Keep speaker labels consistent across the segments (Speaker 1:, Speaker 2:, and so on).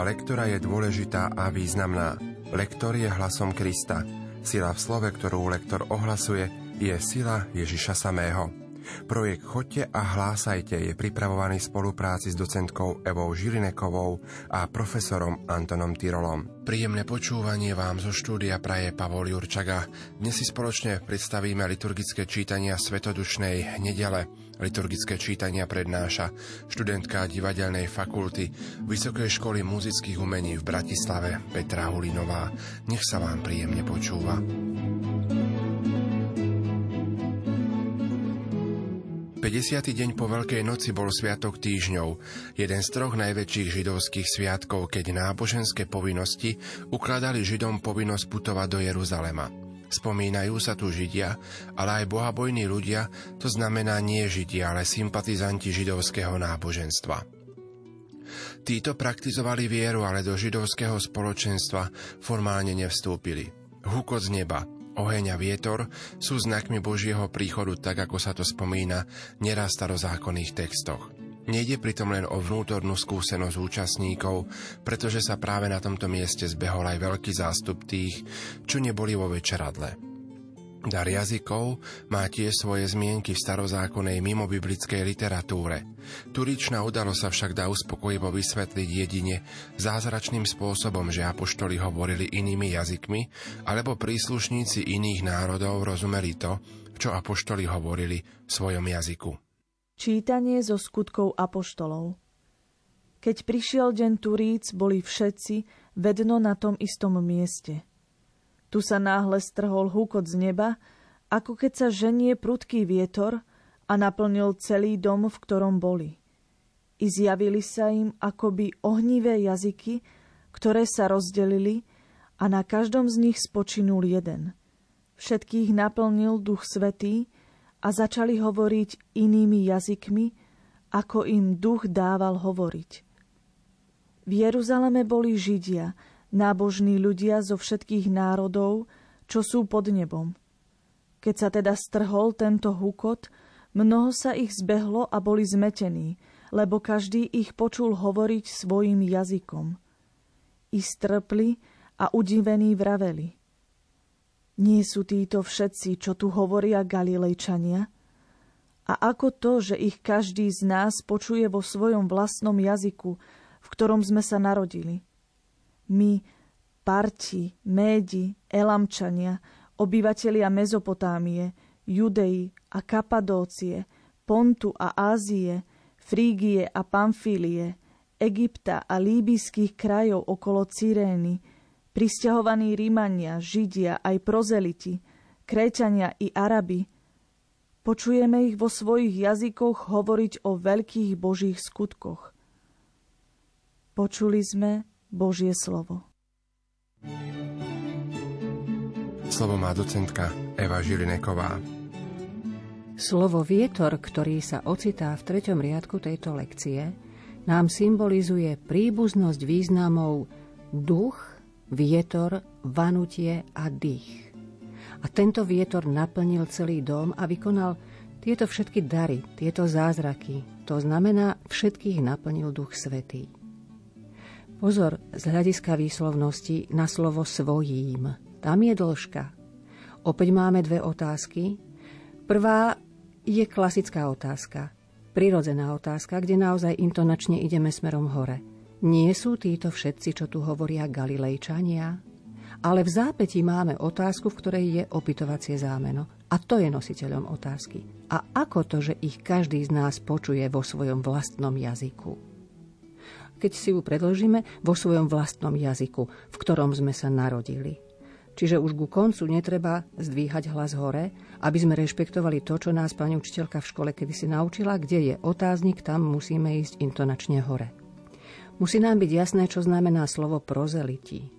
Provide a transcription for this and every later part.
Speaker 1: Služba lektora je dôležitá a významná. Lektor je hlasom Krista. Sila v slove, ktorú lektor ohlasuje, je sila Ježiša samého. Projekt Chodte a hlásajte je pripravovaný v spolupráci s docentkou Evou Žilinekovou a profesorom Antonom Tyrolom. Príjemné počúvanie vám zo štúdia praje Pavol Jurčaga. Dnes si spoločne predstavíme liturgické čítania Svetodušnej nedele. Liturgické čítania prednáša študentka divadelnej fakulty Vysokej školy muzických umení v Bratislave Petra Hulinová. Nech sa vám príjemne počúva. 50. deň po Veľkej noci bol Sviatok týždňov, jeden z troch najväčších židovských sviatkov, keď náboženské povinnosti ukladali Židom povinnosť putovať do Jeruzalema. Spomínajú sa tu Židia, ale aj bohabojní ľudia, to znamená nie Židia, ale sympatizanti židovského náboženstva. Títo praktizovali vieru, ale do židovského spoločenstva formálne nevstúpili. Hukot z neba, Oheň a vietor sú znakmi Božieho príchodu, tak ako sa to spomína neraz starozákonných textoch. Nejde pritom len o vnútornú skúsenosť účastníkov, pretože sa práve na tomto mieste zbehol aj veľký zástup tých, čo neboli vo večeradle. Dar jazykov má tiež svoje zmienky v starozákonnej mimobiblickej literatúre. Turičná udalo sa však dá uspokojivo vysvetliť jedine zázračným spôsobom, že apoštoli hovorili inými jazykmi, alebo príslušníci iných národov rozumeli to, čo apoštoli hovorili v svojom jazyku.
Speaker 2: Čítanie zo skutkov apoštolov Keď prišiel deň Turíc, boli všetci vedno na tom istom mieste – tu sa náhle strhol húkot z neba, ako keď sa ženie prudký vietor a naplnil celý dom, v ktorom boli. I zjavili sa im akoby ohnivé jazyky, ktoré sa rozdelili a na každom z nich spočinul jeden. Všetkých naplnil duch svetý a začali hovoriť inými jazykmi, ako im duch dával hovoriť. V Jeruzaleme boli Židia, nábožní ľudia zo všetkých národov, čo sú pod nebom. Keď sa teda strhol tento hukot, mnoho sa ich zbehlo a boli zmetení, lebo každý ich počul hovoriť svojim jazykom. I strpli a udivení vraveli. Nie sú títo všetci, čo tu hovoria Galilejčania? A ako to, že ich každý z nás počuje vo svojom vlastnom jazyku, v ktorom sme sa narodili – my, Parti, Médi, Elamčania, obyvatelia Mezopotámie, Judei a Kapadócie, Pontu a Ázie, Frígie a Pamfílie, Egypta a líbyských krajov okolo Cyrény, pristahovaní Rímania, Židia aj prozeliti, Kréťania i Arabi, počujeme ich vo svojich jazykoch hovoriť o veľkých božích skutkoch. Počuli sme, Božie slovo.
Speaker 1: Slovo má docentka Eva Žilineková.
Speaker 3: Slovo vietor, ktorý sa ocitá v treťom riadku tejto lekcie, nám symbolizuje príbuznosť významov duch, vietor, vanutie a dých. A tento vietor naplnil celý dom a vykonal tieto všetky dary, tieto zázraky. To znamená, všetkých naplnil Duch Svetý. Pozor z hľadiska výslovnosti na slovo svojím. Tam je dĺžka. Opäť máme dve otázky. Prvá je klasická otázka. Prirodzená otázka, kde naozaj intonačne ideme smerom hore. Nie sú títo všetci, čo tu hovoria Galilejčania? Ale v zápäti máme otázku, v ktorej je opytovacie zámeno. A to je nositeľom otázky. A ako to, že ich každý z nás počuje vo svojom vlastnom jazyku? Keď si ju predložíme vo svojom vlastnom jazyku, v ktorom sme sa narodili. Čiže už ku koncu netreba zdvíhať hlas hore, aby sme rešpektovali to, čo nás pani učiteľka v škole kedy si naučila, kde je otáznik, tam musíme ísť intonačne hore. Musí nám byť jasné, čo znamená slovo prozeliti.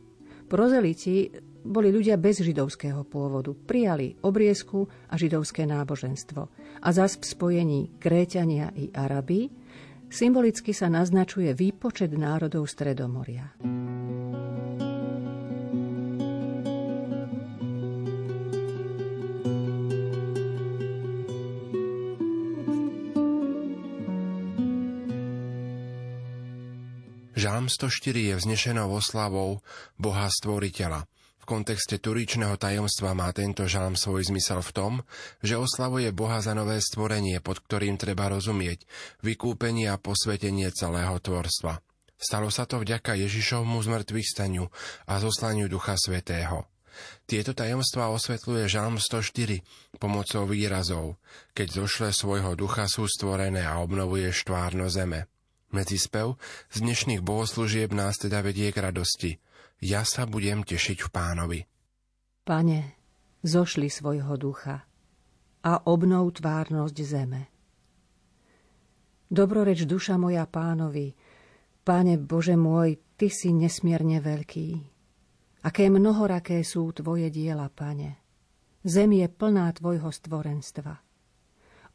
Speaker 3: Prozeliti boli ľudia bez židovského pôvodu, prijali obriezku a židovské náboženstvo. A zas v spojení Kréťania i Arabi Symbolicky sa naznačuje výpočet národov Stredomoria.
Speaker 1: Žalm 104 je vznešenou oslavou Boha Stvoriteľa. V kontexte turičného tajomstva má tento žalm svoj zmysel v tom, že oslavuje Boha za nové stvorenie, pod ktorým treba rozumieť, vykúpenie a posvetenie celého tvorstva. Stalo sa to vďaka Ježišovmu zmrtvých staniu a zoslaniu Ducha Svetého. Tieto tajomstvá osvetľuje Žalm 104 pomocou výrazov, keď zošle svojho ducha sú stvorené a obnovuje štvárno zeme. Medzispev z dnešných bohoslúžieb nás teda vedie k radosti. Ja sa budem tešiť v pánovi.
Speaker 3: Pane, zošli svojho ducha a obnov tvárnosť zeme. Dobroreč duša moja pánovi, Pane Bože môj, Ty si nesmierne veľký. Aké mnohoraké sú Tvoje diela, Pane. Zem je plná Tvojho stvorenstva.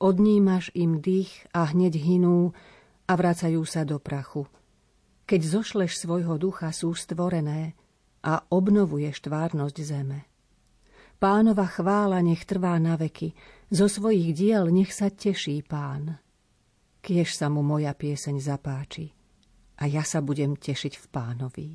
Speaker 3: Odnímaš im dých a hneď hinú, a vracajú sa do prachu. Keď zošleš svojho ducha, sú stvorené a obnovuješ tvárnosť zeme. Pánova chvála nech trvá na veky, zo svojich diel nech sa teší pán. Kiež sa mu moja pieseň zapáči a ja sa budem tešiť v pánovi.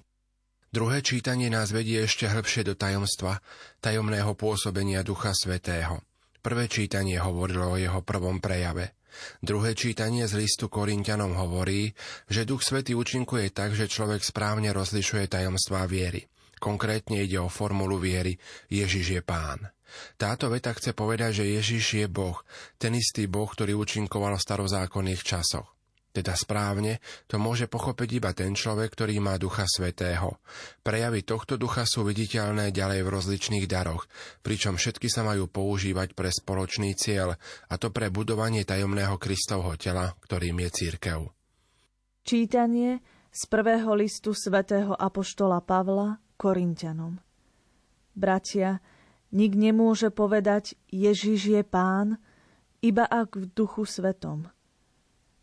Speaker 1: Druhé čítanie nás vedie ešte hĺbšie do tajomstva, tajomného pôsobenia Ducha Svetého. Prvé čítanie hovorilo o jeho prvom prejave – Druhé čítanie z listu Korintianom hovorí, že Duch Svety účinkuje tak, že človek správne rozlišuje tajomstvá viery. Konkrétne ide o formulu viery Ježiš je pán. Táto veta chce povedať, že Ježiš je Boh, ten istý Boh, ktorý účinkoval v starozákonných časoch. Teda správne to môže pochopiť iba ten človek, ktorý má Ducha Svetého. Prejavy tohto ducha sú viditeľné ďalej v rozličných daroch, pričom všetky sa majú používať pre spoločný cieľ, a to pre budovanie tajomného Kristovho tela, ktorým je církev.
Speaker 2: Čítanie z prvého listu svätého Apoštola Pavla Korintianom. Bratia, nik nemôže povedať Ježiš je pán, iba ak v duchu svetom –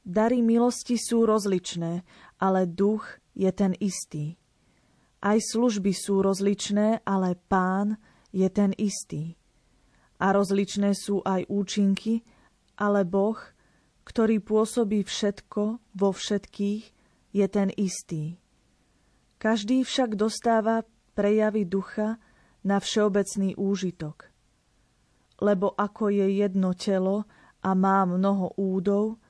Speaker 2: Dary milosti sú rozličné, ale duch je ten istý. Aj služby sú rozličné, ale pán je ten istý. A rozličné sú aj účinky, ale Boh, ktorý pôsobí všetko vo všetkých, je ten istý. Každý však dostáva prejavy ducha na všeobecný úžitok. Lebo ako je jedno telo a má mnoho údov,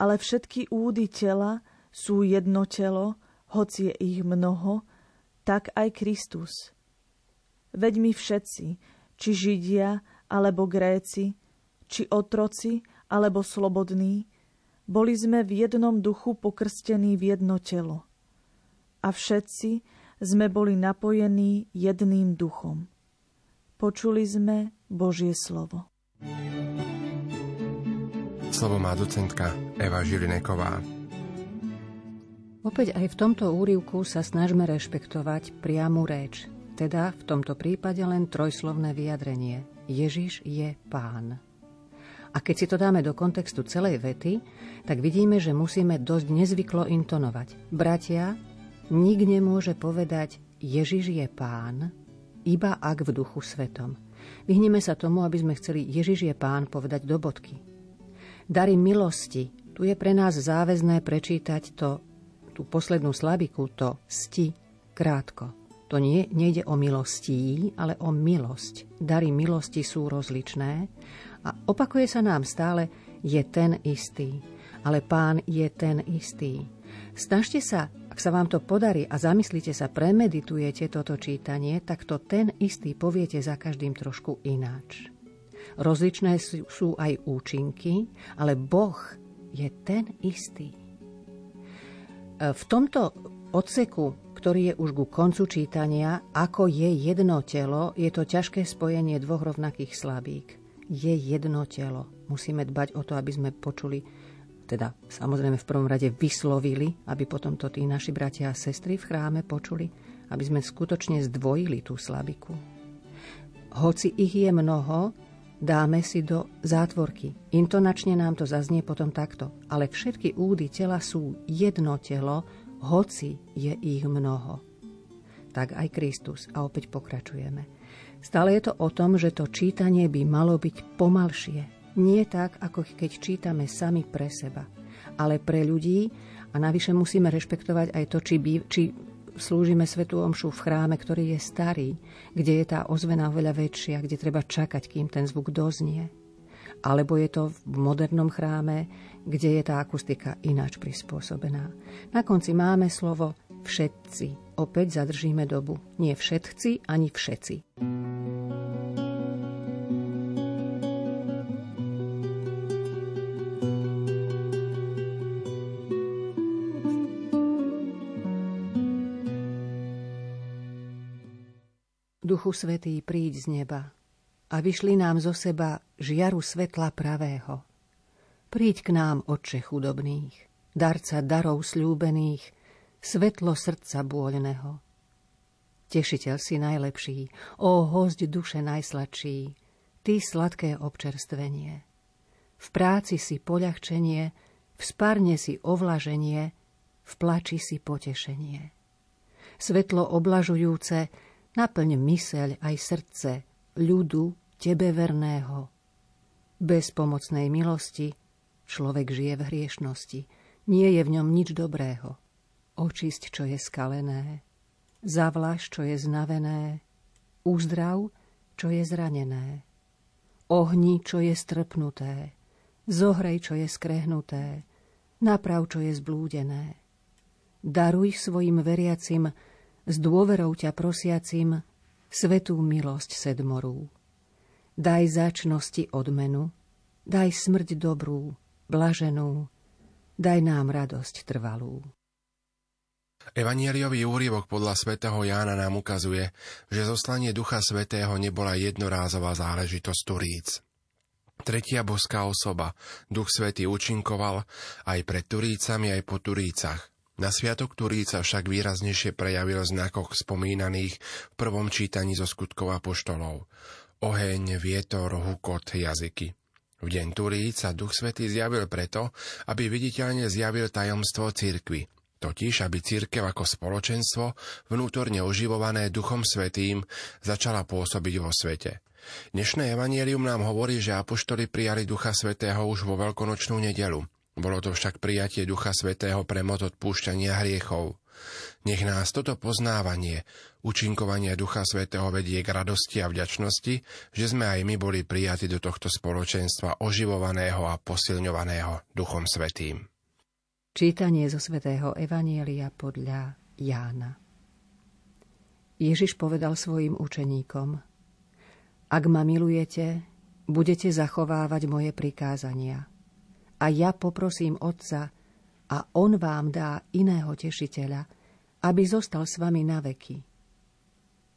Speaker 2: ale všetky údy tela sú jedno telo, hoci je ich mnoho, tak aj Kristus. Veď my všetci, či Židia, alebo Gréci, či otroci, alebo slobodní, boli sme v jednom duchu pokrstení v jedno telo. A všetci sme boli napojení jedným duchom. Počuli sme Božie slovo.
Speaker 1: Slovo má docentka Eva Žilineková.
Speaker 3: Opäť aj v tomto úrivku sa snažme rešpektovať priamu reč, teda v tomto prípade len trojslovné vyjadrenie. Ježiš je pán. A keď si to dáme do kontextu celej vety, tak vidíme, že musíme dosť nezvyklo intonovať. Bratia, nik nemôže povedať Ježiš je pán, iba ak v duchu svetom. Vyhneme sa tomu, aby sme chceli Ježiš je pán povedať do bodky. Dary milosti. Tu je pre nás záväzné prečítať to, tú poslednú slabiku, to sti, krátko. To nie, nejde o milostí, ale o milosť. Dary milosti sú rozličné a opakuje sa nám stále, je ten istý. Ale pán je ten istý. Snažte sa, ak sa vám to podarí a zamyslíte sa, premeditujete toto čítanie, tak to ten istý poviete za každým trošku ináč. Rozličné sú aj účinky, ale Boh je ten istý. E, v tomto odseku, ktorý je už ku koncu čítania, ako je jedno telo, je to ťažké spojenie dvoch rovnakých slabík. Je jedno telo. Musíme dbať o to, aby sme počuli, teda samozrejme v prvom rade vyslovili, aby potom to tí naši bratia a sestry v chráme počuli, aby sme skutočne zdvojili tú slabiku. Hoci ich je mnoho, dáme si do zátvorky. Intonačne nám to zaznie potom takto. Ale všetky údy tela sú jedno telo, hoci je ich mnoho. Tak aj Kristus. A opäť pokračujeme. Stále je to o tom, že to čítanie by malo byť pomalšie. Nie tak, ako keď čítame sami pre seba. ale pre ľudí a navyše musíme rešpektovať aj to, či, by, či slúžime Svetu Omšu v chráme, ktorý je starý, kde je tá ozvena oveľa väčšia, kde treba čakať, kým ten zvuk doznie. Alebo je to v modernom chráme, kde je tá akustika ináč prispôsobená. Na konci máme slovo všetci. Opäť zadržíme dobu. Nie všetci, ani všetci. Duchu Svetý, príď z neba a vyšli nám zo seba žiaru svetla pravého. Príď k nám, Otče chudobných, darca darov slúbených, svetlo srdca bôľného. Tešiteľ si najlepší, ó hosť duše najsladší, ty sladké občerstvenie. V práci si poľahčenie, v spárne si ovlaženie, v plači si potešenie. Svetlo oblažujúce, Naplň myseľ aj srdce ľudu tebe verného. Bez pomocnej milosti človek žije v hriešnosti. Nie je v ňom nič dobrého. Očisť, čo je skalené. Zavlaž, čo je znavené. Uzdrav, čo je zranené. Ohni, čo je strpnuté. Zohrej, čo je skrehnuté. Naprav, čo je zblúdené. Daruj svojim veriacim s dôverou ťa prosiacim svetú milosť sedmorú. Daj začnosti odmenu, daj smrť dobrú, blaženú, daj nám radosť trvalú.
Speaker 1: Evanieliový úrivok podľa svätého Jána nám ukazuje, že zoslanie Ducha Svetého nebola jednorázová záležitosť Turíc. Tretia boská osoba, Duch Svetý účinkoval aj pred Turícami, aj po Turícach. Na sviatok Turíca však výraznejšie prejavil v znakoch spomínaných v prvom čítaní zo skutkov poštolov. Oheň, vietor, hukot, jazyky. V deň Turíca Duch Svetý zjavil preto, aby viditeľne zjavil tajomstvo cirkvy, totiž aby církev ako spoločenstvo, vnútorne oživované Duchom Svetým, začala pôsobiť vo svete. Dnešné evanielium nám hovorí, že apoštoli prijali Ducha Svetého už vo veľkonočnú nedelu, bolo to však prijatie Ducha Svetého pre moc odpúšťania hriechov. Nech nás toto poznávanie, učinkovanie Ducha Svetého vedie k radosti a vďačnosti, že sme aj my boli prijati do tohto spoločenstva oživovaného a posilňovaného Duchom Svetým.
Speaker 3: Čítanie zo svätého Evanielia podľa Jána Ježiš povedal svojim učeníkom Ak ma milujete, budete zachovávať moje prikázania – a ja poprosím Otca a On vám dá iného tešiteľa, aby zostal s vami na veky.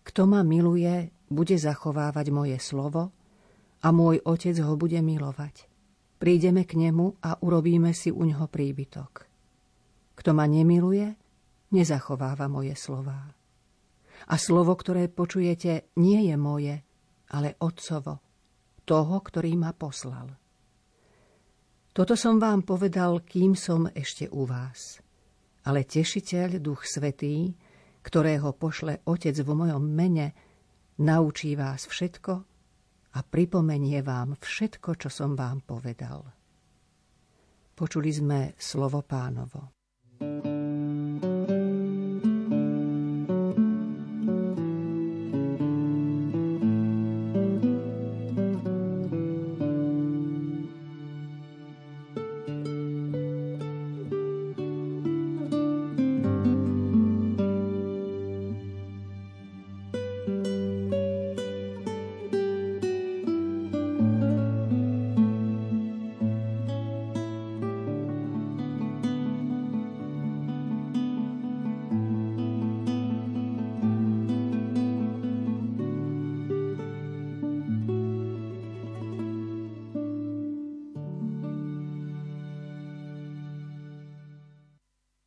Speaker 3: Kto ma miluje, bude zachovávať moje slovo a môj Otec ho bude milovať. Prídeme k nemu a urobíme si u ňoho príbytok. Kto ma nemiluje, nezachováva moje slová. A slovo, ktoré počujete, nie je moje, ale Otcovo, toho, ktorý ma poslal. Toto som vám povedal, kým som ešte u vás. Ale tešiteľ, Duch Svetý, ktorého pošle Otec vo mojom mene, naučí vás všetko a pripomenie vám všetko, čo som vám povedal. Počuli sme slovo pánovo. thank you